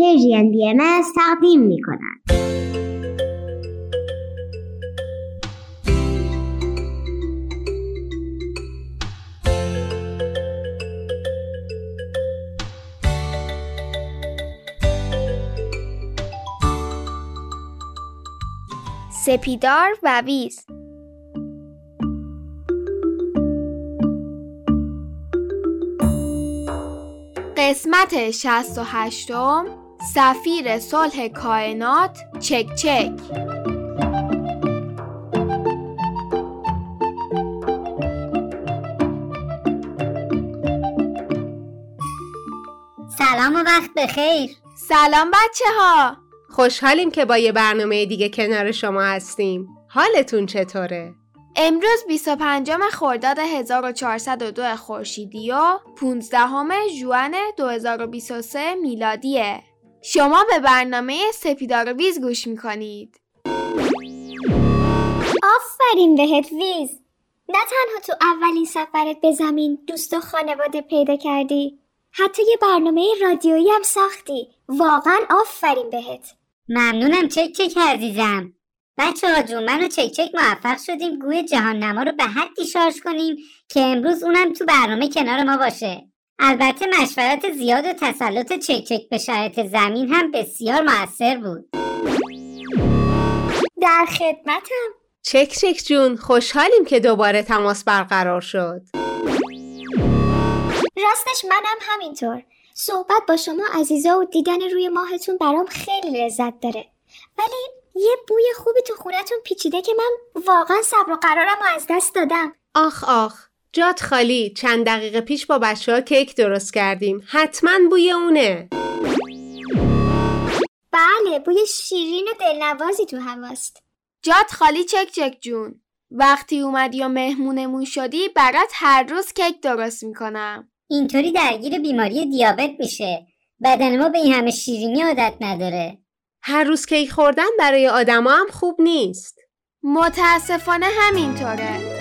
پرژین بی ام تقدیم می کند. سپیدار و ویز قسمت 68 سفیر صلح کائنات چک چک سلام و وقت بخیر سلام بچه ها خوشحالیم که با یه برنامه دیگه کنار شما هستیم حالتون چطوره؟ امروز 25 خرداد 1402 خورشیدی و 15 ژوئن 2023 میلادیه. شما به برنامه سپیدار ویز گوش می‌کنید. آفرین بهت ویز. نه تنها تو اولین سفرت به زمین دوست و خانواده پیدا کردی حتی یه برنامه رادیویی هم ساختی واقعا آفرین بهت ممنونم چک چک عزیزم بچه ها جون من و چک چک موفق شدیم گوی جهان نما رو به حدی شارژ کنیم که امروز اونم تو برنامه کنار ما باشه البته مشورت زیاد و تسلط چک چک به شرایط زمین هم بسیار موثر بود. در خدمتم. چک چک جون خوشحالیم که دوباره تماس برقرار شد. راستش منم همینطور. صحبت با شما عزیزا و دیدن روی ماهتون برام خیلی لذت داره. ولی یه بوی خوبی تو خونتون پیچیده که من واقعا صبر و قرارم رو از دست دادم. آخ آخ. جات خالی. چند دقیقه پیش با بچه ها کیک درست کردیم. حتما بوی اونه. بله بوی شیرین و دلنوازی تو هواست. جات خالی چک چک جون. وقتی اومدی و مهمونمون شدی برات هر روز کیک درست می‌کنم. اینطوری درگیر بیماری دیابت میشه. بدن ما به این همه شیرینی عادت نداره. هر روز کیک خوردن برای آدما هم خوب نیست. متاسفانه همینطوره.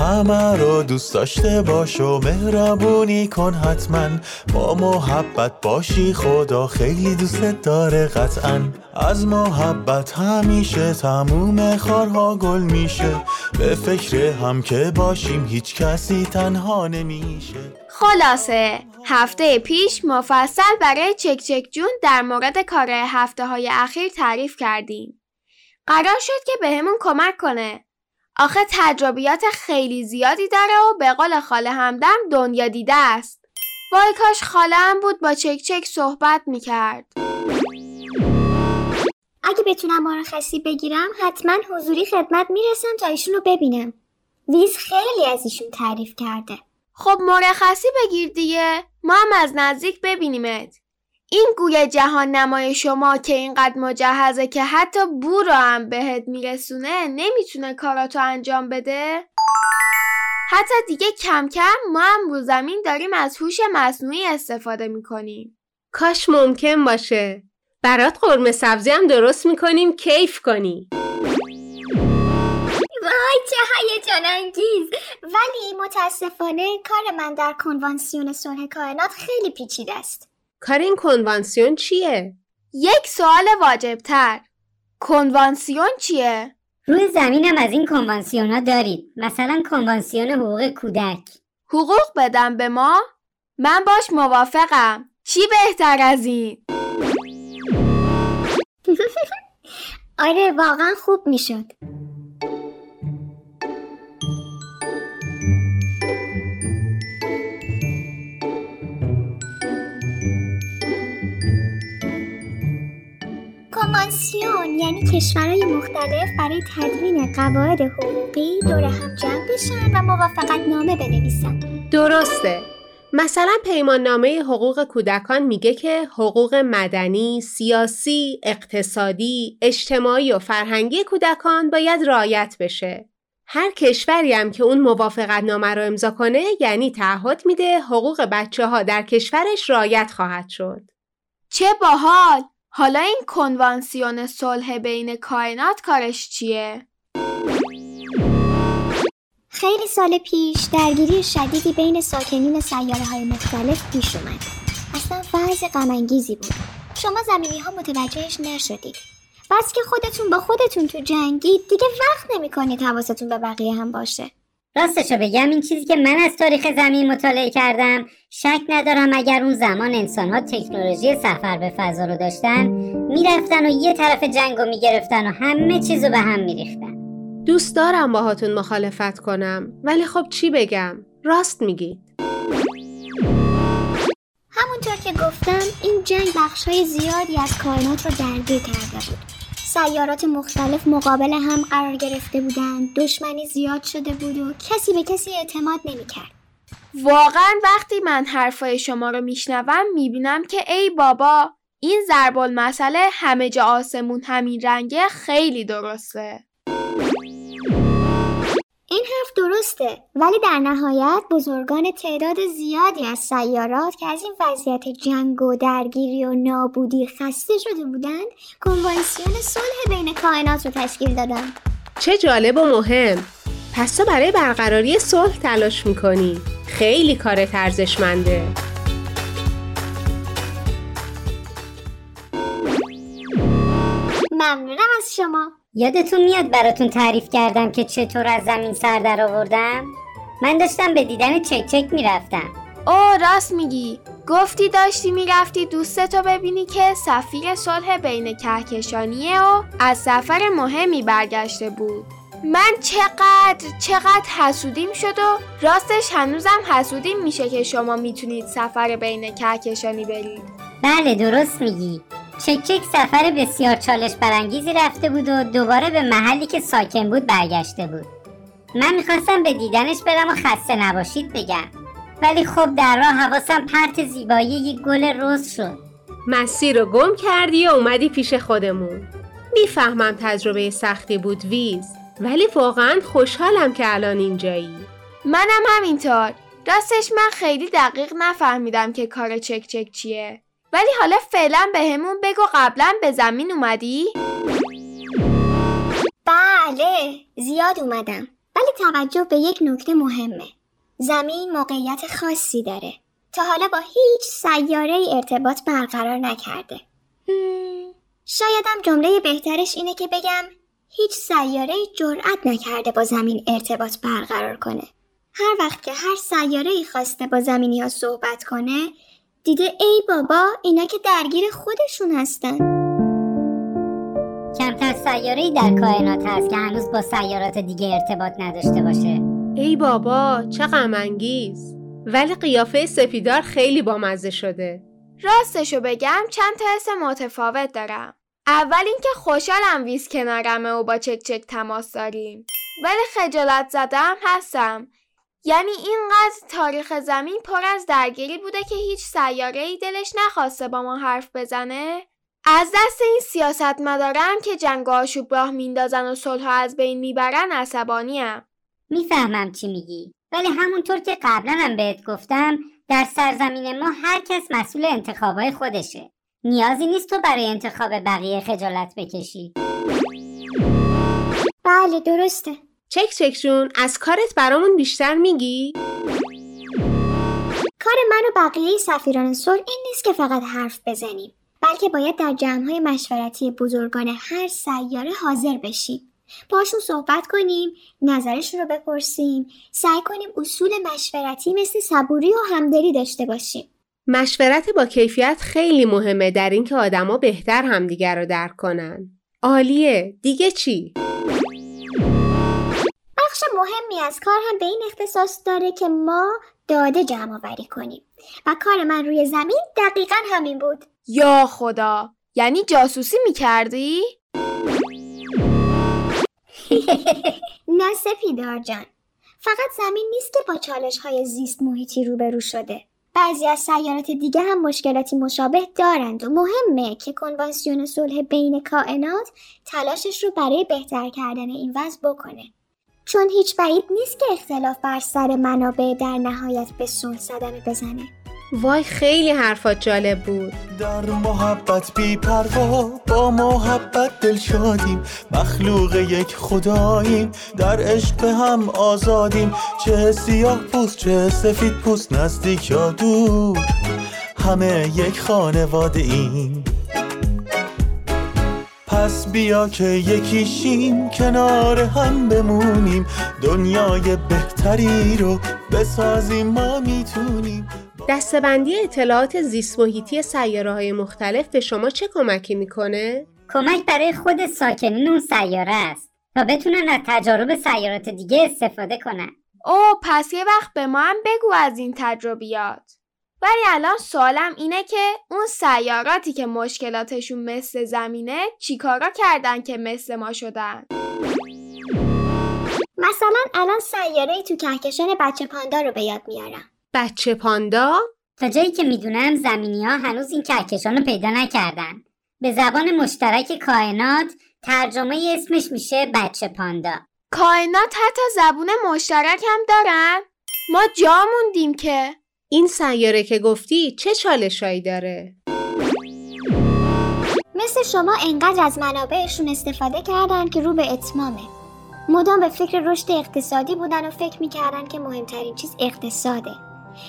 همه رو دوست داشته باش و مهربونی کن حتما. با محبت باشی خدا خیلی دوستت داره قطعا. از محبت همیشه تموم خارها گل میشه. به فکر هم که باشیم هیچ کسی تنها نمیشه. خلاصه هفته پیش مفصل برای چک چک جون در مورد کار هفته های اخیر تعریف کردیم. قرار شد که بهمون کمک کنه. آخه تجربیات خیلی زیادی داره و به قول خاله همدم دنیا دیده است. وای کاش خاله هم بود با چک چک صحبت می‌کرد. اگه بتونم مرخصی بگیرم حتما حضوری خدمت می‌رسم تا ایشون رو ببینم ویز خیلی از ایشون تعریف کرده خب مرخصی بگیر دیگه ما هم از نزدیک ببینیمت. این گوی جهان نمای شما که اینقدر مجهزه که حتی بو رو هم بهت میرسونه نمی‌تونه کاراتو انجام بده؟ حتی دیگه کم کم ما هم رو زمین داریم از هوش مصنوعی استفاده می‌کنیم. کاش ممکن باشه. برات قرمه سبزی هم درست می‌کنیم کیف کنی. وای چه هیجان انگیز. ولی متاسفانه کار من در کنوانسیون صلح کائنات خیلی پیچیده است. کار این کنوانسیون چیه؟ یک سوال واجبتر کنوانسیون چیه؟ روی زمینم از این کنوانسیون ها دارید مثلا کنوانسیون حقوق کودک حقوق بدم به ما؟ من باش موافقم چی بهتر از این؟ آره واقعا خوب می‌شد یعنی کشورهای مختلف برای تدوین قواعد حقوقی دور هم جمع بشن و موافقت نامه بنویسن درسته مثلا پیمان نامه حقوق کودکان میگه که حقوق مدنی، سیاسی، اقتصادی، اجتماعی و فرهنگی کودکان باید رعایت بشه. هر کشوری هم که اون موافقت نامه رو امضا کنه یعنی تعهد میده حقوق بچه ها در کشورش رعایت خواهد شد. چه باحال حالا این کنوانسیون صلح بین کائنات کارش چیه؟ خیلی سال پیش درگیری شدیدی بین ساکنین سیاره های مختلف پیش اومد. اصلا وضع غمانگیزی بود. شما زمینی ها متوجهش نشدید. بس که خودتون با خودتون تو جنگید دیگه وقت نمی‌کنید حواستون به بقیه هم باشه. راستشو بگم این چیزی که من از تاریخ زمین مطالعه کردم شک ندارم اگر اون زمان انسانها تکنولوژی سفر به فضا رو داشتن می‌رفتن و یه طرف جنگ رو می‌گرفتن و همه چیز رو به هم میریختن. دوست دارم باهاتون مخالفت کنم ولی خب چی بگم؟ راست میگید. همونطور که گفتم این جنگ بخشای زیادی از کائنات رو درگیر کرده بود. سیارات مختلف مقابل هم قرار گرفته بودند. دشمنی زیاد شده بود و کسی به کسی اعتماد نمی‌کرد. واقعا وقتی من حرفای شما رو میشنوم می‌بینم که ای بابا این ضرب مسئله همه جا آسمون همین رنگه خیلی درسته. این حرف درسته ولی در نهایت بزرگان تعداد زیادی از سیارات که از این وضعیت جنگ و درگیری و نابودی خسته شده بودند کنوانسیون صلح بین کائنات رو تشکیل دادن. چه جالب و مهم. پس تو برای برقراری صلح تلاش می‌کنی. خیلی کار ارزشمنده ممنونم از شما. یادتون میاد براتون تعریف کردم که چطور از زمین سر در آوردم؟ من داشتم به دیدن چک چک می‌رفتم. او راست میگی. گفتی داشتی می‌رفتی دوستتو ببینی که سفیر صلح بین کهکشانیه و از سفر مهمی برگشته بود. من چقدر چقدر حسودیم شد و راستش هنوزم حسودیم میشه که شما می‌تونید سفر بین کهکشانی برید. بله درست میگی. چک چک سفر بسیار چالش برانگیزی رفته بود و دوباره به محلی که ساکن بود برگشته بود. من می‌خواستم به دیدنش برم و خسته نباشید بگم. ولی خب در راه حواسم پرت زیبایی یک گل روز شد. مسیر رو گم کردی و اومدی پیش خودمون. می‌فهمم تجربه سختی بود ویز ولی واقعا خوشحالم که الان اینجایی. منم همینطور. راستش من خیلی دقیق نفهمیدم که کار چک چک چیه. ولی حالا فعلا بهمون به بگو قبلا به زمین اومدی؟ بله زیاد اومدم. ولی توجه به یک نکته مهمه. زمین موقعیت خاصی داره. تا حالا با هیچ سیاره ارتباط برقرار نکرده. شایدم جمله بهترش اینه که بگم هیچ سیاره جرأت نکرده با زمین ارتباط برقرار کنه. هر وقت که هر سیاره ای خواسته با زمینی ها صحبت کنه دیده ای بابا اینا که درگیر خودشون هستن. کمتر سیاره در کائنات هست که هنوز با سیارات دیگه ارتباط نداشته باشه. ای بابا چه غمانگیز. ولی قیافه سپیدار خیلی بامزه شده. راستشو بگم چند تا حس متفاوت دارم. اول اینکه خوشحالم ویز کنارمه و با چک چک تماس داریم. ولی خجالت زدم هستم. یعنی اینقدر تاریخ زمین پر از درگیری بوده که هیچ سیاره ای دلش نخواسته با ما حرف بزنه؟ از دست این سیاست مدارم که جنگ و آشوب راه میندازن و صلح از بین می‌برن عصبانیم. می‌فهمم چی میگی ولی همونطور که قبلا هم بهت گفتم در سرزمین ما هر کس مسئول انتخابای خودشه نیازی نیست تو برای انتخاب بقیه خجالت بکشی بله درسته چک چک جون از کارت برامون بیشتر میگی؟ کار من و بقیه سفیران صلح این نیست که فقط حرف بزنیم. بلکه باید در جمعهای مشورتی بزرگان هر سیاره حاضر بشیم. باشون صحبت کنیم نظرش رو بپرسیم سعی کنیم اصول مشورتی مثل صبوری و همدلی داشته باشیم. مشورت با کیفیت خیلی مهمه در اینکه آدما بهتر همدیگر رو درک کنن. عالیه. دیگه چی؟ بخش مهمی از کار هم به این اختصاص داره که ما داده جمع آوری کنیم. و کار من روی زمین دقیقا همین بود. یا خدا یعنی جاسوسی می‌کردی؟ نه سپیدار جان. فقط زمین نیست که با چالش های زیست محیطی روبرو شده. بعضی از سیارات دیگه هم مشکلاتی مشابه دارند و مهمه که کنوانسیون صلح بین کائنات تلاشش رو برای بهتر کردن این وضع بکنه. چون هیچ بعید نیست که اختلاف بر سر منابع در نهایت به صلح صدمه بزنه. وای خیلی حرفات جالب بود. در محبت بی پروا با محبت دل شادیم. مخلوق یک خداییم در عشق به هم آزادیم. چه سیاه پوست چه سفید پوست نزدیک یا دور. همه یک خانواده ایم. پس بیا که یکیشیم کنار هم بمونیم. دنیای بهتری رو بسازیم ما می‌تونیم. دستبندی اطلاعات زیست محیطی سیاره های مختلف به شما چه کمکی می‌کنه؟ کمک برای خود ساکنین اون سیاره است تا بتونن از تجارب سیارات دیگه استفاده کنن. او پس یه وقت به ما هم بگو از این تجربیات. ولی الان سوالم اینه که اون سیاراتی که مشکلاتشون مثل زمینه چیکارا کردن که مثل ما شدن؟ مثلا الان سیاره تو کهکشان بچه پاندا رو به یاد میارم. بچه پاندا؟ تا جایی که می‌دونم زمینی ها هنوز این کهکشان رو پیدا نکردن. به زبان مشترک کائنات ترجمه اسمش میشه بچه پاندا. کائنات حتی زبون مشترک هم دارن؟ ما جا موندیم که. این سیاره که گفتی چه چالشایی داره؟ مثل شما انقدر از منابعشون استفاده کردن که رو به اتمامه. مدام به فکر رشد اقتصادی بودن و فکر می‌کردن که مهمترین چیز اقتصاده.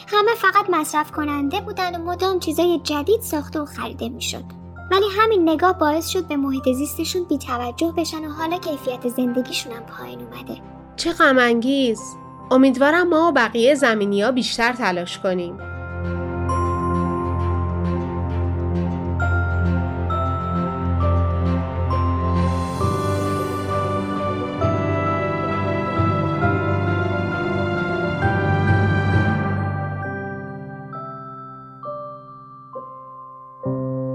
همه فقط مصرف کننده بودن و مدام چیزای جدید ساخته و خریده می‌شد. ولی همین نگاه باعث شد به محیط زیستشون بیتوجه بشن و حالا کیفیت زندگیشون هم پایین اومده. چه غم امیدوارم ما و بقیه زمینی ها بیشتر تلاش کنیم.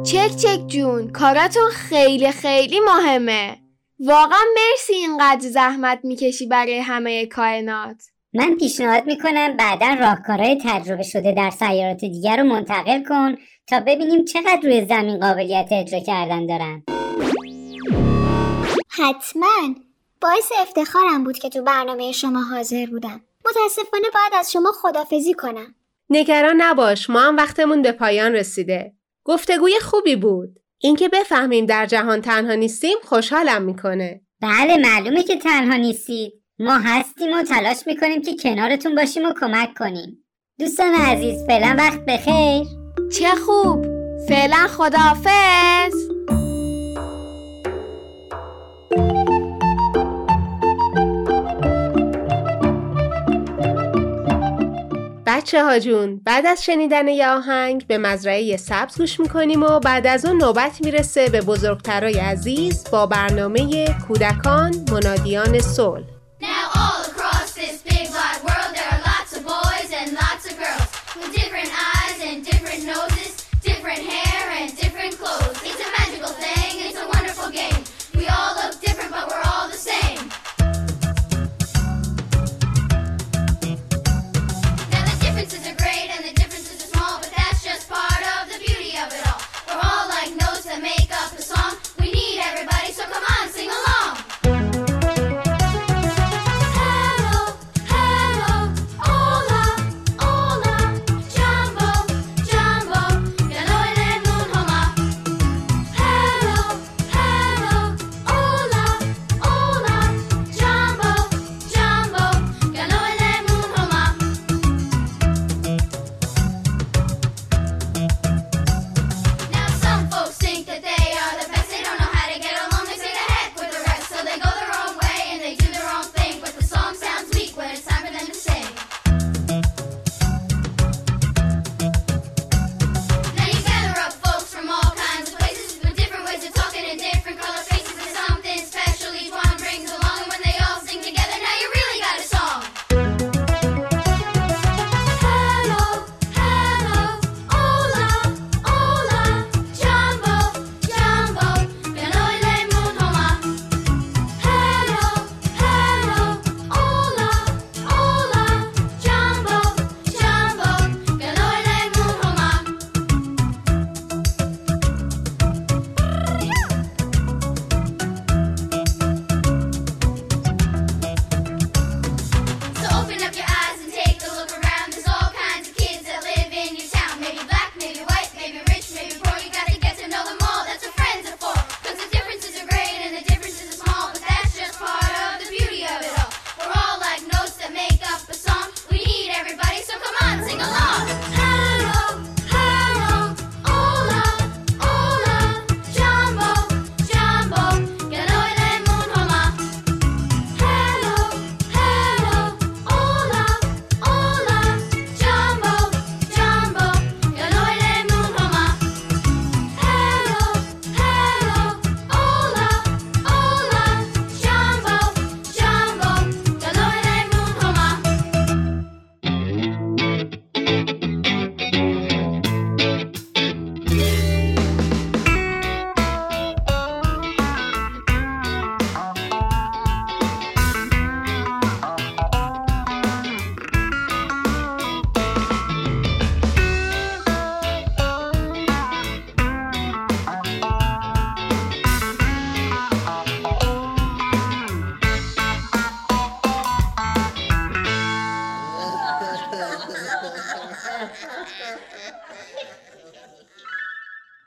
چک چک جون کاراتون خیلی خیلی مهمه واقعا مرسی اینقدر زحمت می‌کشی برای همه کائنات من پیشنهاد می‌کنم بعدا راهکارهای تجربه شده در سیارات دیگر رو منتقل کن تا ببینیم چقدر روی زمین قابلیت اجرا کردن دارن. حتما. باعث افتخارم بود که تو برنامه شما حاضر بودم. متاسفانه باید از شما خدافزی کنم. نگران نباش ما هم وقتمون به پایان رسیده. گفتگوی خوبی بود. اینکه بفهمیم در جهان تنها نیستیم خوشحالم می‌کنه. بله معلومه که تنها نیستید. ما هستیم و تلاش می‌کنیم که کنارتون باشیم و کمک کنیم. دوستان عزیز فعلا وقت بخیر. چه خوب. فعلا خداحافظ. بچه ها جون بعد از شنیدن یه آهنگ به مزرعه سبز گوش می‌کنیم و بعد از اون نوبت می‌رسه به بزرگترای عزیز با برنامه کودکان منادیان صلح. different hands.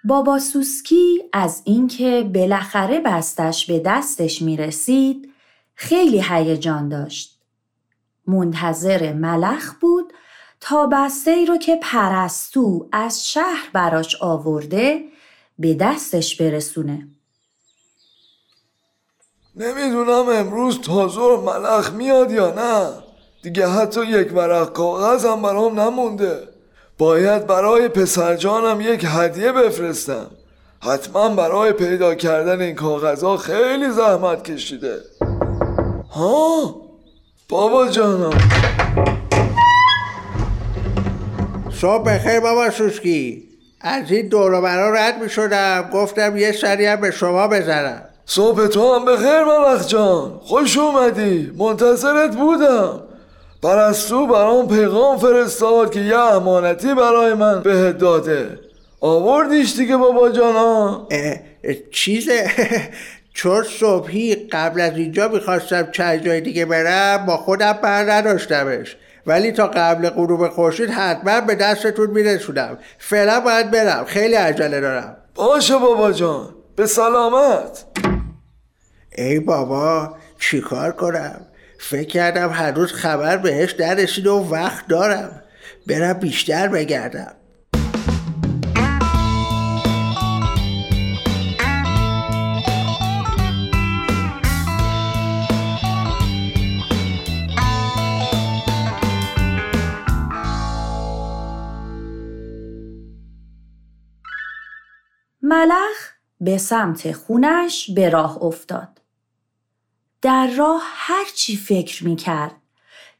بابا سوسکی از اینکه بالاخره بستش به دستش می رسید خیلی هیجان داشت. منتظر ملخ بود تا بسته رو که پرستو از شهر براش آورده به دستش برسونه. نمی‌دونم امروز تازور ملخ میاد یا نه دیگه حتی یک ورق کاغذ هم برام نمونده باید برای پسرجانم یک هدیه بفرستم. حتما برای پیدا کردن این کاغذها خیلی زحمت کشیده. ها؟ بابا جانم. صبح بخیر بابا سوسکی. از این دور برا رد می شدم گفتم یه سری هم به شما بزنم. صبح تو هم بخیر ملخ جان. خوش اومدی. منتظرت بودم. پرستو برام پیغام فرستاد که یه امانتی برای من بهت داده. آوردیش دیگه بابا جانا. چیزه؟ چون صبحی قبل از اینجا می‌خواستم چند جای دیگه برم با خودم بر نداشتمش. ولی تا قبل غروب خورشید حتما به دستتون میرسونم. فعلا باید برم. خیلی عجله دارم. باشه بابا جان. به سلامت. ای بابا چیکار کنم؟ فکر کردم هنوز خبر بهش نرسید و وقت دارم برم بیشتر بگردم ملخ به سمت خونش به راه افتاد. در راه هرچی فکر می کرد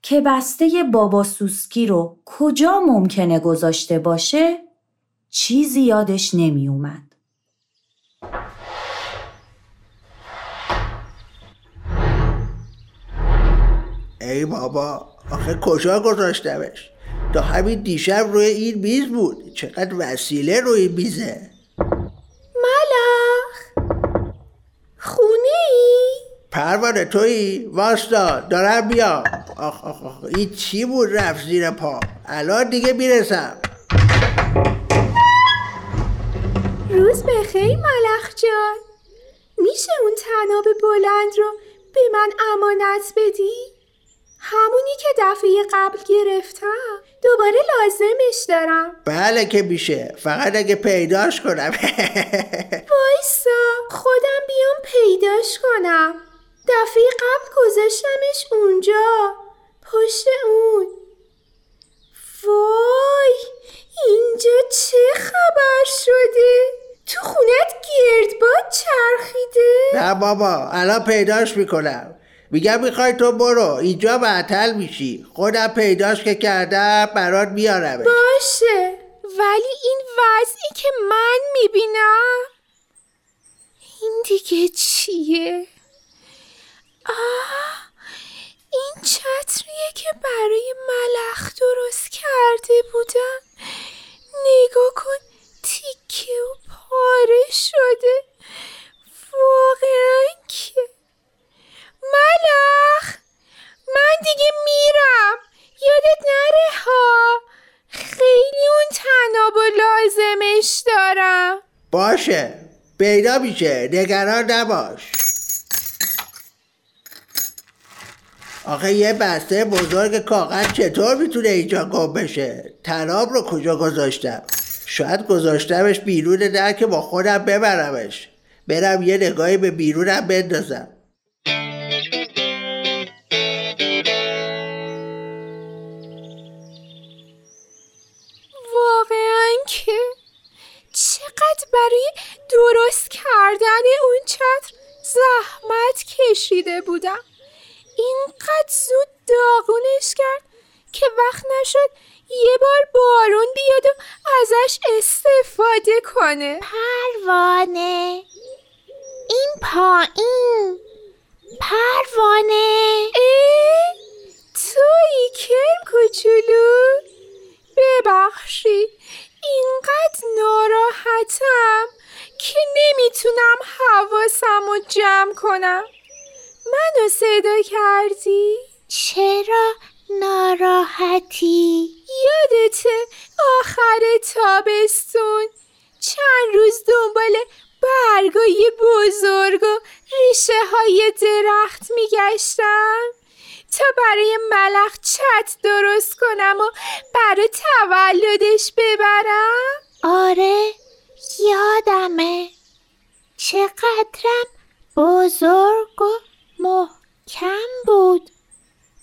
که بسته بابا سوسکی رو کجا ممکنه گذاشته باشه چیزی یادش نمی اومد. ای بابا آخه کجا گذاشتمش؟ تا همین دیشب روی این میز بود. چقدر وسیله روی میزه. پروانه تویی واستا دارم بیا. آخ آخ آخ. این چی بود رفت زیر پا؟ الان دیگه می‌رسم. روز بخیر ملخ جان. میشه اون تناب بلند رو به من امانت بدی؟ همونی که دفعه قبل گرفتم. دوباره لازمش دارم. بله که میشه. فقط اگه پیداش کنم. وایسا. خودم بیام پیداش کنم. دفعه قبل گذاشتمش اونجا پشت اون. وای اینجا چه خبر شده؟ تو خونت گردباد چرخیده؟ نه بابا الان پیداش می‌کنم. میگم می‌خوای تو برو اینجا معطل میشی. خودم پیداش که کردم برات میارمش. باشه ولی این وضعی که من می‌بینم این دیگه چیه؟ آه این چتریه که برای ملخ درست کرده بودم. نگاه کن تیکه و پاره شده. واقعا که. ملخ من دیگه میرم. یادت نره ها. خیلی اون تناب و لازمش دارم. باشه پیدا میشه. نگران نباش. آخه یه بسته بزرگ کاغذ چطور می‌تونه اینجا گم بشه؟ تناب رو کجا گذاشتم؟ شاید گذاشتمش بیرون در که با خودم ببرمش. برم یه نگاهی به بیرونم بندازم. واقعا که چقدر برای درست کردن اون چتر زحمت کشیده بودم. اینقدر زود داغونش کرد که وقت نشد یه بار بارون بیاد و ازش استفاده کنه. پروانه. این پایین. پروانه. اه توی کرم کوچولو؟ ببخشید اینقدر ناراحتم که نمی‌تونم حواسم رو جمع کنم. منو صدا کردی؟ چرا ناراحتی؟ یادته آخر تابستون چند روز دنبال برگای بزرگ و ریشه های درخت میگشتم تا برای ملخ چت درست کنم و برای تولدش ببرم آره یادمه چقدرم بزرگ و محکم بود.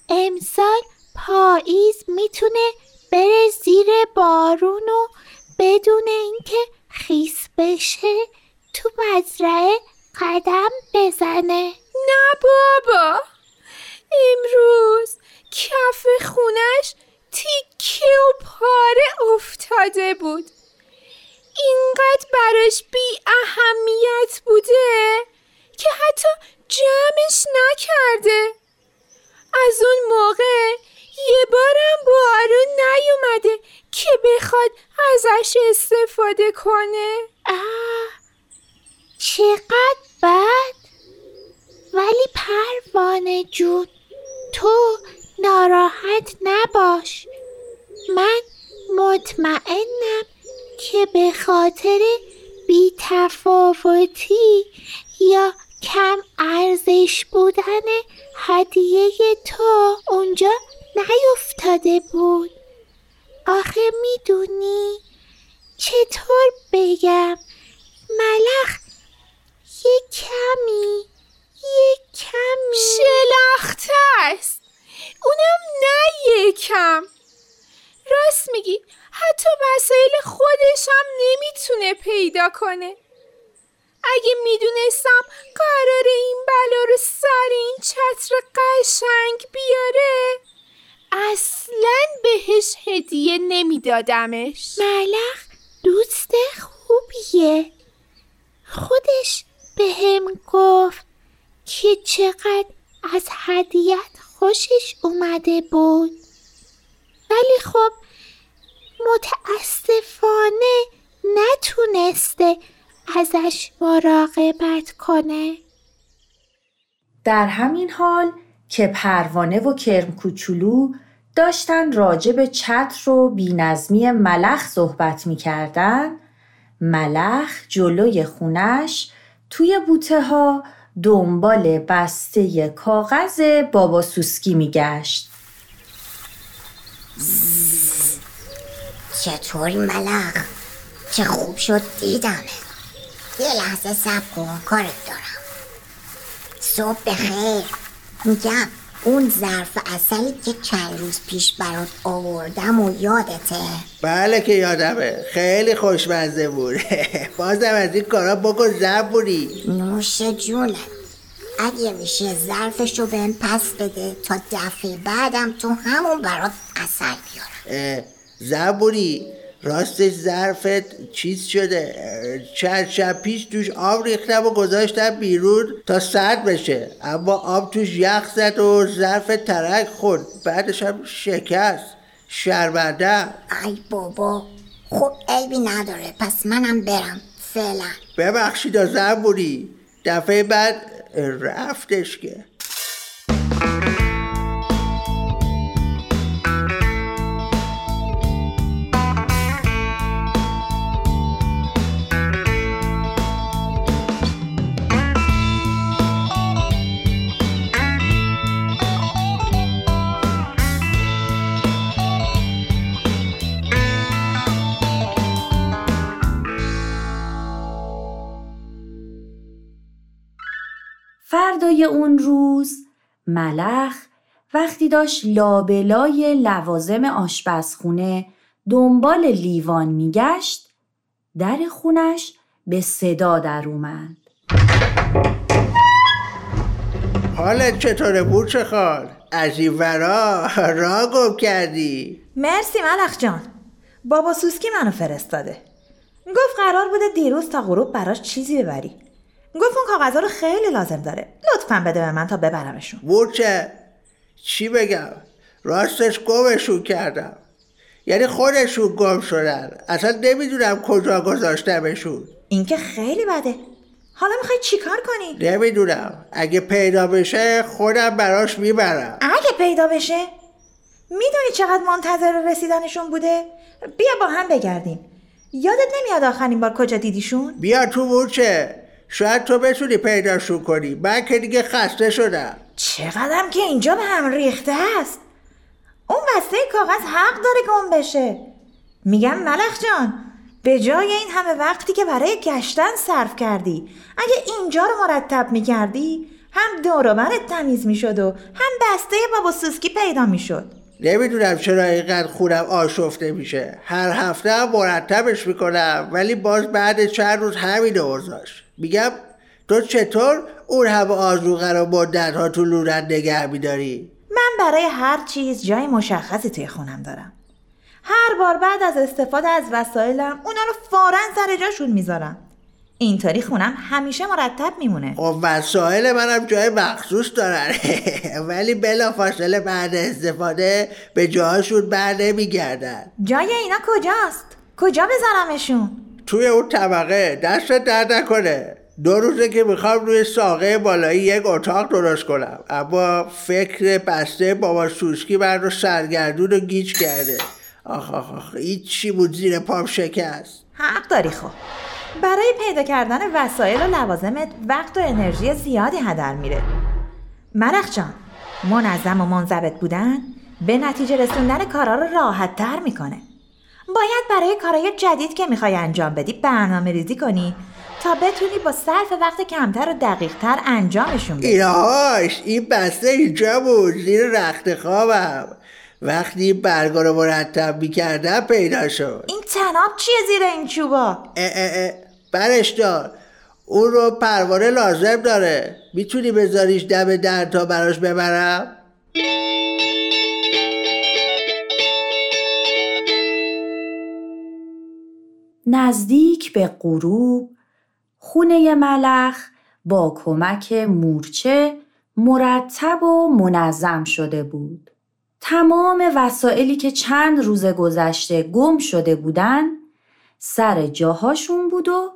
امسال پاییز می‌تونه بره زیر بارون و بدون اینکه خیس بشه تو مزرعه قدم بزنه. نه بابا. امروز کف خونش تیکه و پاره افتاده بود. اینقدر براش بی اهمیت بوده که حتی جمعش نکرده. از اون موقع یه بارم بارون نیومده که بخواد ازش استفاده کنه. آه چقدر بد. ولی پروانه جون تو ناراحت نباش. من مطمئنم که به خاطر بی تفاوتی یا کم ارزش بودن هدیه تو اونجا نیفتاده بود. آخه می‌دونی؟ چطور بگم؟ ملخ یه کمی یه کمی. شلخته است. اونم نه یکم راست میگی حتی وسایل خودش هم نمی‌تونه پیدا کنه. اگه می‌دونستم قرار این بلا رو سر این چتر قشنگ بیاره اصلا بهش هدیه نمیدادمش. ملخ دوست خوبیه. خودش به هم گفت که چقدر از هدیت خوشش اومده بود. ولی خب متاسفانه نتونسته ازش مراقبت کنه. در همین حال که پروانه و کرم کوچولو داشتن راجع به چتر و بینظمی ملخ صحبت می‌کردن ملخ جلوی خونش توی بوته ها دنبال بسته کاغذ بابا سوسکی میگشت. چطوری ملخ؟ چه خوب شد دیدمه یه لحظه سب کن کارت دارم. صبح بخیر. میگم اون ظرف اصلی که چند روز پیش برات آوردم و یادته. بله که یادمه. خیلی خوشمزه بود بازم از این کارا بکن زبوری نوش جونت اگه میشه ظرفشو بهم پس بده تا دفعه بعدم تو همون برات اثر بیارم. زبوری راستش ظرفت چیز شده چند شب پیش توش آب ریختم و گذاشتم بیرون تا سرد بشه. اما آب توش یخ زد و ظرف ترک خورد. بعدش هم شکست. شرمنده. ای بابا خب عیبی نداره. پس منم برم. فعلا. ببخشید زبوری دفعه بعد رفتش که. فردای اون روز ملخ وقتی داشت لابلای لوازم آشپزخونه دنبال لیوان میگشت در خونش به صدا در اومد. حالت چطوره بوچه خال؟ از این ورا را گم کردی؟ مرسی ملخ جان. بابا سوسکی منو فرستاده. گفت قرار بوده دیروز تا غروب براش چیزی ببری. گفت اون کاغذها رو خیلی لازم داره. لطفا بده به من تا ببرمشون. بورچه چی بگم؟ راستش گمشون کردم. یعنی خودشون گم شدن. اصلا نمی‌دونم کجا گذاشتمشون. این که خیلی بده. حالا می‌خوای چیکار کنی؟ نمی‌دونم. اگه پیدا بشه خودم براش می‌برم. اگه پیدا بشه؟ می‌دونی چقدر منتظر رسیدنشون بوده؟ بیا با هم بگردیم. یادت نمیاد آخرین بار کجا دیدیشون؟ بیا تو مورچه شاید تو بتونی پیداشون کنی. من که دیگه خسته شدم. چقدرم که اینجا به هم ریخته است. اون بسته کاغذ حق داره گم بشه. میگم ملخ جان به جای این همه وقتی که برای گشتن صرف کردی اگه اینجا رو مرتب می‌کردی هم دوروبرت تمیز می‌شد و هم بسته بابا سوسکی پیدا می‌شد. نمی‌دونم چرا اینقدر خونم آشفته میشه. هر هفته هم مرتبش می‌کنم ولی باز بعد چند روز همین اوضاش میگم تو چطور اون همه آزوغه رو ها تو لورت نگه میداری؟ من برای هر چیز جای مشخصی توی خونم دارم هر بار بعد از استفاده از وسایلم اونا رو فورا سر جاشون می‌ذارم اینطوری خونم همیشه مرتب میمونه خب وسایل منم جای مخصوص دارن ولی بلا فاصله بعد استفاده به جاهاشون بر نمیگردن جای اینا کجاست؟ کجا بذارمشون؟ توی اون طبقه دست درد نکنه. دو روزه که می‌خوام روی ساقه بالایی یک اتاق درست کنم. اما فکر بسته بابا سوسکی من رو سرگردون و گیج کرده. آخ آخ آخ چی بود زیر پام شکست؟ حق داری خب. برای پیدا کردن وسایل و لوازمت وقت و انرژی زیادی هدر میره. مرخ جان منظم و منضبط بودن به نتیجه رسوندن کارا رو راحت تر می‌کنه. باید برای کارهای جدید که می‌خوای انجام بدی برنامه ریزی کنی تا بتونی با صرف وقت کمتر و دقیق تر انجامشون بدی. اینهاش این بسته اینجا بود. زیر رخت خوابم. وقتی برگا رو مرتب می‌کردم پیدا شد. این تناب چیه زیر این چوبا؟ اه اه اه. برش دار. اون رو پروانه لازم داره. می‌تونی بذاریش دم در تا براش ببرم؟ نزدیک به غروب خونه ملخ با کمک مورچه مرتب و منظم شده بود. تمام وسایلی که چند روز گذشته گم شده بودن سر جاهاشون بود و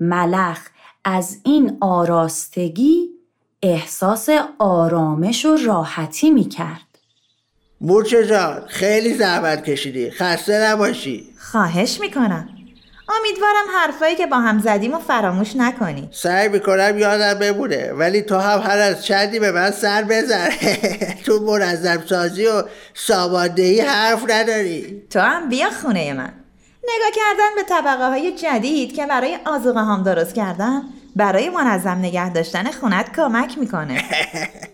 ملخ از این آراستگی احساس آرامش و راحتی می‌کرد. مورچه جان خیلی زحمت کشیدی خسته نباشی خواهش می‌کنم امیدوارم حرفایی که با هم زدیم و فراموش نکنی. سعی می‌کنم یادم بمونه ولی تو هم هر از چندی به من سر بزن. تو منظم سازی و ساماندهی حرف نداری. تو هم بیا خونه من. نگاه کردن به طبقه های جدید که برای آزوغه هم درست کردن برای منظم نگه داشتن خونت کمک می‌کنه.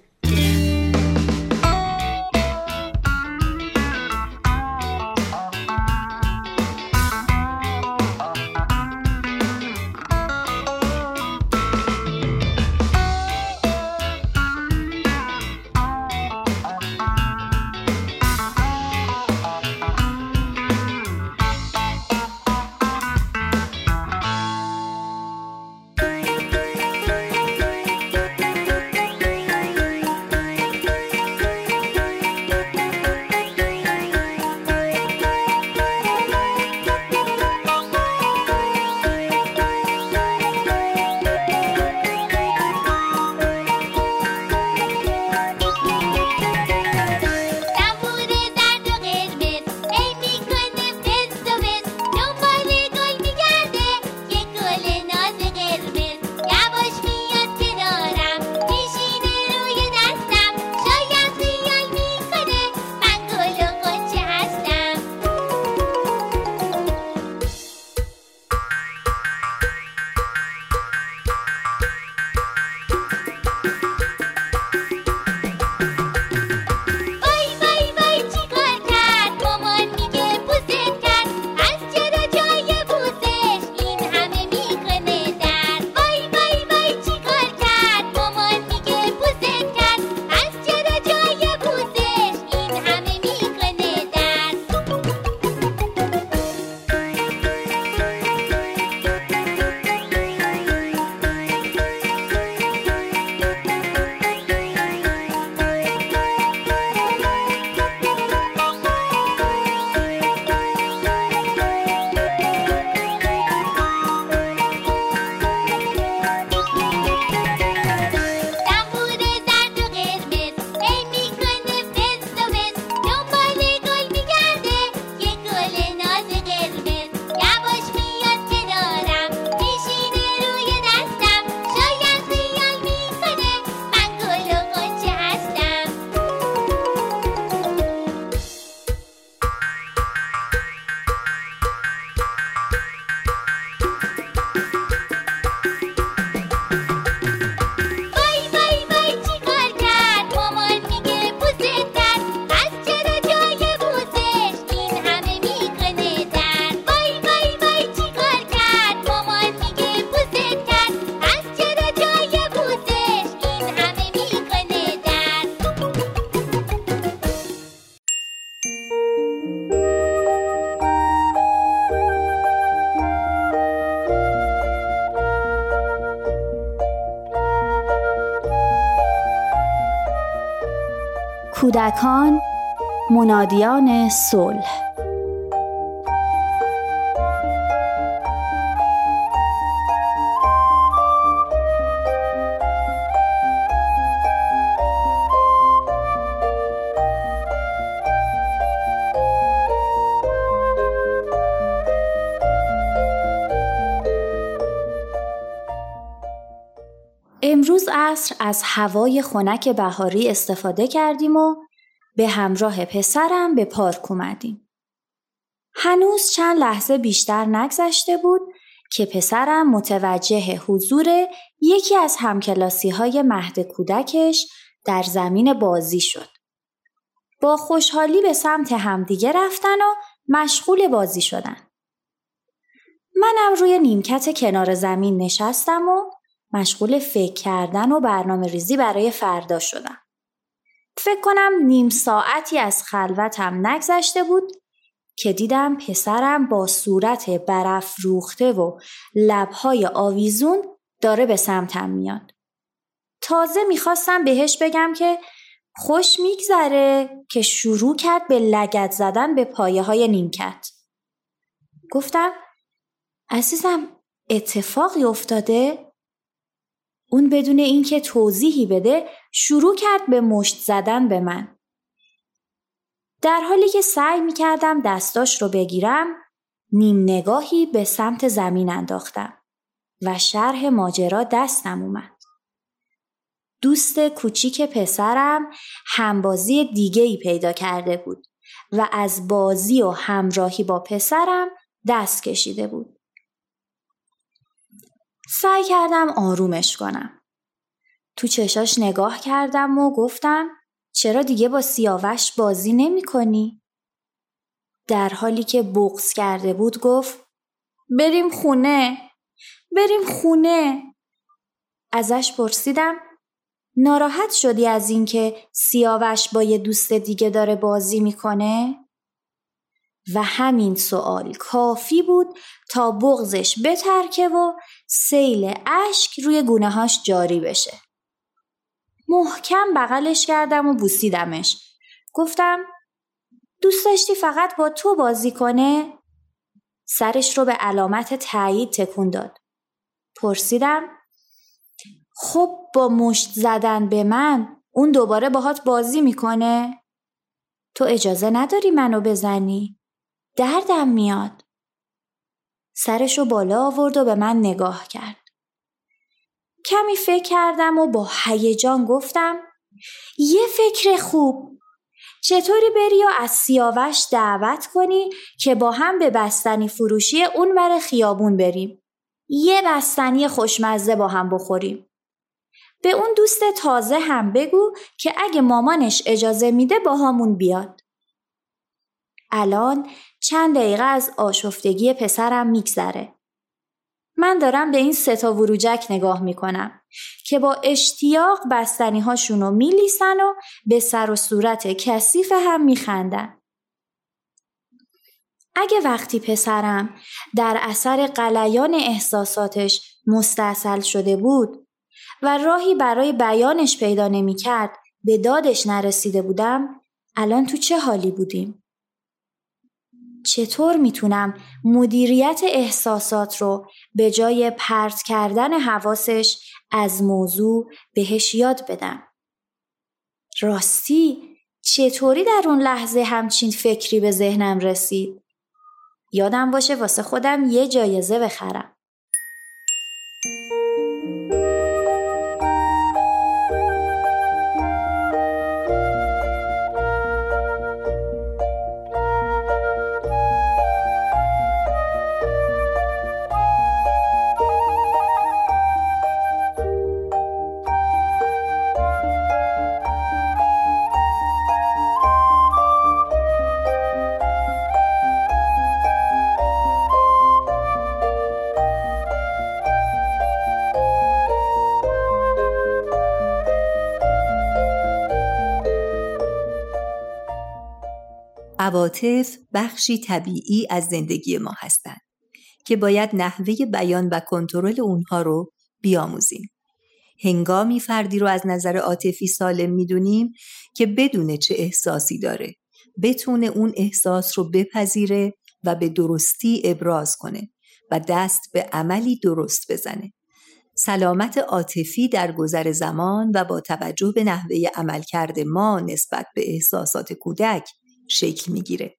کودکان منادیان صلح. امروز عصر از هوای خنک بهاری استفاده کردیم و به همراه پسرم به پارک اومدیم. هنوز چند لحظه بیشتر نگذشته بود که پسرم متوجه حضور یکی از همکلاسی های مهد کودکش در زمین بازی شد. با خوشحالی به سمت همدیگه رفتن و مشغول بازی شدن. منم روی نیمکت کنار زمین نشستم و مشغول فکر کردن و برنامه ریزی برای فردا شدم. فکر کنم نیم ساعتی از خلوتم نگذشته بود که دیدم پسرم با صورت برف روخته و لبهای آویزون داره به سمتم میاد. تازه می‌خواستم بهش بگم که خوش میگذره که شروع کرد به لگت زدن به پایه های نیمکت. گفتم عزیزم اتفاقی افتاده؟ اون بدون اینکه توضیحی بده شروع کرد به مشت زدن به من. در حالی که سعی می کردم دستاش رو بگیرم نیم نگاهی به سمت زمین انداختم و شرح ماجرا دستم اومد. دوست کوچیک پسرم همبازی دیگه ای پیدا کرده بود و از بازی و همراهی با پسرم دست کشیده بود. سعی کردم آرومش کنم. تو چشاش نگاه کردم و گفتم چرا دیگه با سیاوش بازی نمی کنی؟ در حالی که بغز کرده بود گفت بریم خونه بریم خونه ازش پرسیدم ناراحت شدی از اینکه سیاوش با یه دوست دیگه داره بازی می‌کنه؟ و همین سوال کافی بود تا بغزش بترکه و سیل اشک روی گونه هاش جاری بشه. محکم بغلش کردم و بوسیدمش. گفتم دوست داشتی فقط با تو بازی کنه؟ سرش رو به علامت تایید تکون داد. پرسیدم خب با مشت زدن به من اون دوباره باهات بازی می‌کنه؟ تو اجازه نداری منو بزنی؟ دردم میاد. سرشو بالا آورد و به من نگاه کرد. کمی فکر کردم و با هیجان گفتم یه فکر خوب چطوری بری و از سیاوش دعوت کنی که با هم به بستنی فروشی اون بر خیابون بریم. یه بستنی خوشمزه با هم بخوریم. به اون دوست تازه هم بگو که اگه مامانش اجازه میده با همون بیاد. الان چند دقیقه از آشفتگی پسرم میگذره. من دارم به این ستا وروجک نگاه می‌کنم که با اشتیاق بستنی هاشونو میلیسن و به سر و صورت کثیف هم میخندن. اگه وقتی پسرم در اثر قلیان احساساتش مستصل شده بود و راهی برای بیانش پیدا نمی‌کرد به دادش نرسیده بودم الان تو چه حالی بودیم؟ چطور می‌تونم مدیریت احساسات رو به جای پرت کردن حواسش از موضوع بهش یاد بدم؟ راستی چطوری در اون لحظه همچین فکری به ذهنم رسید؟ یادم باشه واسه خودم یه جایزه بخرم. عواطف بخشی طبیعی از زندگی ما هستند که باید نحوه بیان و کنترل اونها رو بیاموزیم. هنگامی فردی رو از نظر عاطفی سالم می‌دونیم که بدونه چه احساسی داره بتونه اون احساس رو بپذیره و به درستی ابراز کنه و دست به عملی درست بزنه سلامت عاطفی در گذر زمان و با توجه به نحوه عملکرد ما نسبت به احساسات کودک شکل می‌گیره.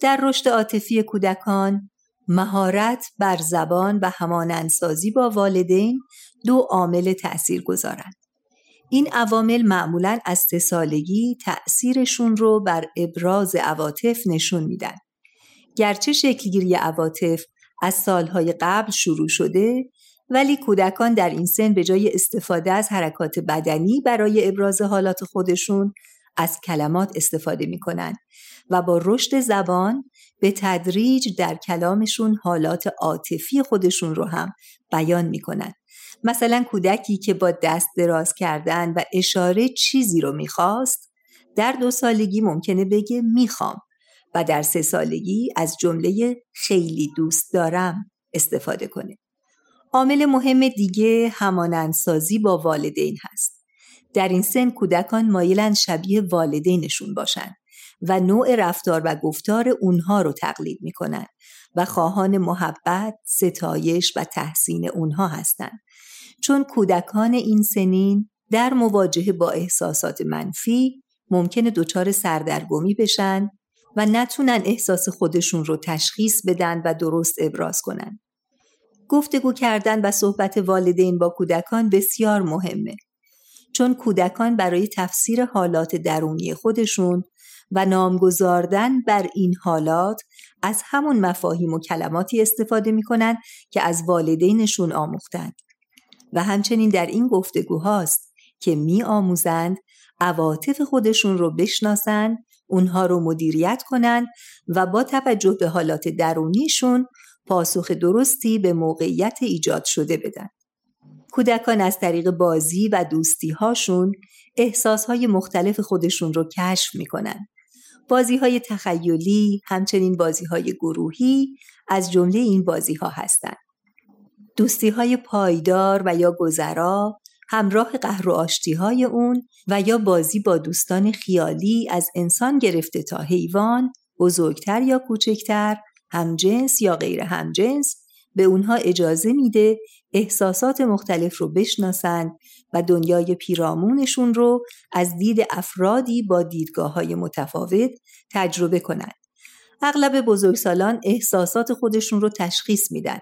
در رشد عاطفی کودکان مهارت بر زبان و همانندسازی با والدین دو عامل تأثیر گذارند. این عوامل معمولا از سالگی تأثیرشون رو بر ابراز عواطف نشون میدن. گرچه شکلگیری عواطف از سالهای قبل شروع شده ولی کودکان در این سن به جای استفاده از حرکات بدنی برای ابراز حالات خودشون از کلمات استفاده می کنند و با رشد زبان به تدریج در کلامشون حالات عاطفی خودشون رو هم بیان می کنند. مثلا کودکی که با دست دراز کردن و اشاره چیزی رو می‌خواست در دو سالگی ممکنه بگه می‌خوام و در سه سالگی از جمله خیلی دوست دارم استفاده کنه. عامل مهم دیگه همانندسازی با والدین هست. در این سن کودکان مایلن شبیه والدینشون باشن و نوع رفتار و گفتار اونها رو تقلید می‌کنن و خواهان محبت، ستایش و تحسین اونها هستند. چون کودکان این سنین در مواجهه با احساسات منفی ممکنه دچار سردرگمی بشن و نتونن احساس خودشون رو تشخیص بدن و درست ابراز کنن. گفتگو کردن و صحبت والدین با کودکان بسیار مهمه. چون کودکان برای تفسیر حالات درونی خودشون و نامگذاردن بر این حالات از همون مفاهیم و کلماتی استفاده می‌کنن که از والدینشون آموختند و همچنین در این گفتگوهاست که می آموزند عواطف خودشون رو بشناسند اونها رو مدیریت کنند و با توجه به حالات درونیشون پاسخ درستی به موقعیت ایجاد شده بدن. کودکان از طریق بازی و دوستی هاشون احساس های مختلف خودشون رو کشف می‌کنن. بازی های تخیلی همچنین بازی های گروهی از جمله این بازی ها هستند. دوستی های پایدار و یا گذرا همراه قهر و آشتی های اون و یا بازی با دوستان خیالی از انسان گرفته تا حیوان بزرگتر یا کوچکتر همجنس یا غیر همجنس به اونها اجازه میده احساسات مختلف رو بشناسند و دنیای پیرامونشون رو از دید افرادی با دیدگاه های متفاوت تجربه کنند. اغلب بزرگسالان احساسات خودشون رو تشخیص میدن.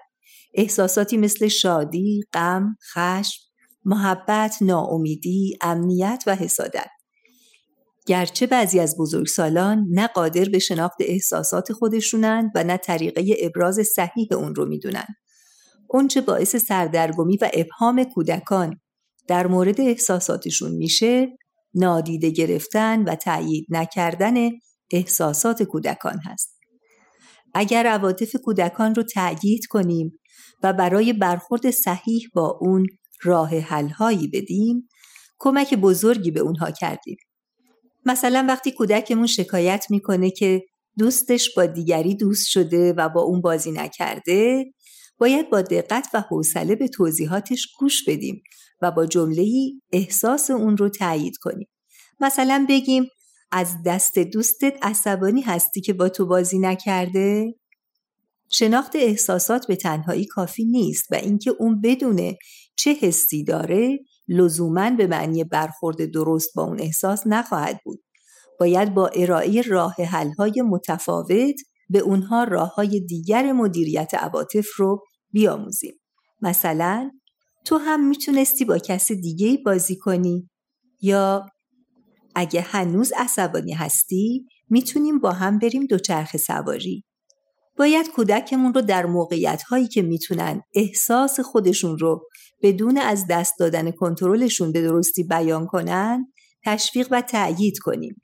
احساساتی مثل شادی، غم، خشم، محبت، ناامیدی، امنیت و حسادت. گرچه بعضی از بزرگسالان نه قادر به شناخت احساسات خودشونند و نه طریقه ابراز صحیح اون رو می‌دونن. اونچه باعث سردرگمی و ابهام کودکان در مورد احساساتشون میشه نادیده گرفتن و تأیید نکردن احساسات کودکان هست. اگر عواطف کودکان رو تأیید کنیم و برای برخورد صحیح با اون راه حلهایی بدیم کمک بزرگی به اونها کردیم. مثلا وقتی کودکمون شکایت می‌کنه که دوستش با دیگری دوست شده و با اون بازی نکرده باید با دقت و حوصله به توضیحاتش گوش بدیم و با جمله احساس اون رو تایید کنیم مثلا بگیم از دست دوستت عصبانی هستی که با تو بازی نکرده شناخت احساسات به تنهایی کافی نیست و اینکه اون بدونه چه حسی داره لزوما به معنی برخورد درست با اون احساس نخواهد بود. باید با ارائه راه حل‌های متفاوت به اونها راه های دیگر مدیریت عواطف رو بیاموزیم. مثلا تو هم می‌تونستی با کس دیگه بازی کنی یا اگه هنوز عصبانی هستی می‌تونیم با هم بریم دوچرخه سواری. باید کودکمون رو در موقعیت هایی که می‌تونن احساس خودشون رو بدون از دست دادن کنترلشون به درستی بیان کنن تشویق و تأیید کنیم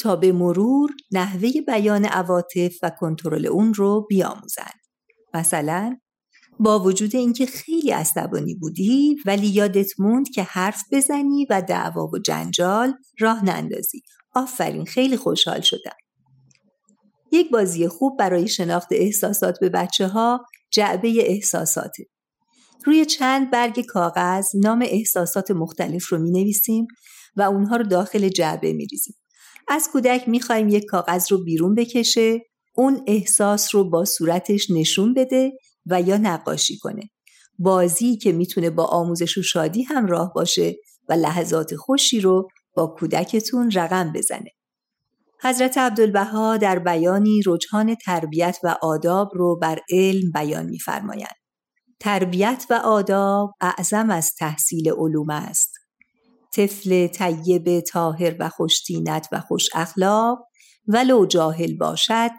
تا به مرور نحوه بیان عواطف و کنترل اون رو بیاموزند. مثلا با وجود اینکه خیلی عصبانی بودی ولی یادت موند که حرف بزنی و دعوا و جنجال راه نندازی. آفرین خیلی خوشحال شدم. یک بازی خوب برای شناخت احساسات به بچه ها جعبه احساساته. روی چند برگ کاغذ نام احساسات مختلف رو می نویسیم و اونها رو داخل جعبه می ریزیم. از کودک می خواهیم یک کاغذ رو بیرون بکشه اون احساس رو با صورتش نشون بده و یا نقاشی کنه. بازی که می‌تونه با آموزش و شادی همراه باشه و لحظات خوشی رو با کودکتون رقم بزنه. حضرت عبدالبها در بیانی رجحان تربیت و آداب رو بر علم بیان می‌فرمایند. تربیت و آداب اعظم از تحصیل علوم است. طفل طیب طاهر و خوشتینت و خوش اخلاق ولو جاهل باشد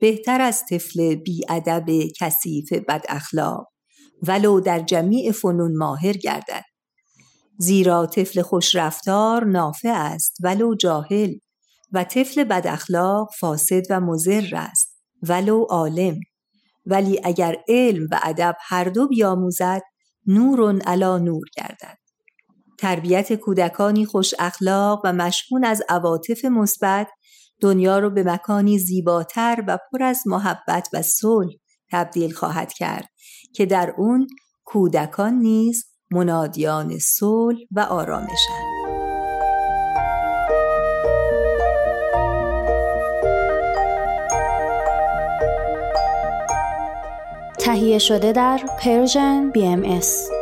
بهتر از طفل بیادب کثیف بد اخلاق ولو در جمیع فنون ماهر گردد. زیرا طفل خوش رفتار نافع است ولو جاهل. و طفل بد اخلاق فاسد و مزر است ولو عالم. ولی اگر علم و ادب هر دو بیاموزد نور علا نور گردد. تربیت کودکانی خوش اخلاق و مشمون از عواطف مثبت دنیا را به مکانی زیباتر و پر از محبت و صلح تبدیل خواهد کرد که در اون کودکان نیز منادیان صلح و آرامشند. تهیه شده در پرژن BMS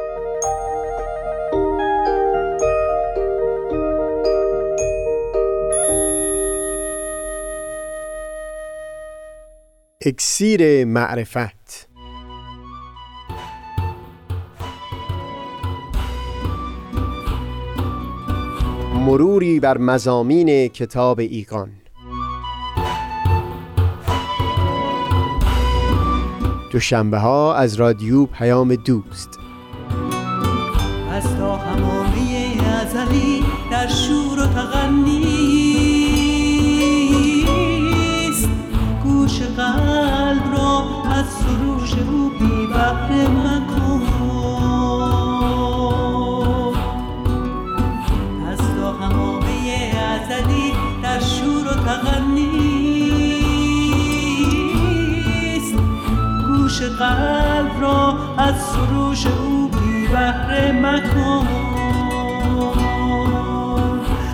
اکسیر معرفت. مروری بر مزامین کتاب ایقان دوشنبه ها از رادیو پیام دوست. از تا بحر مکن از تا همامه در شور و تغنیست گوش قلب را از سروش او بی بهره مکن.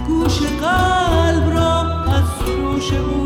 گوش قلب را از سروش او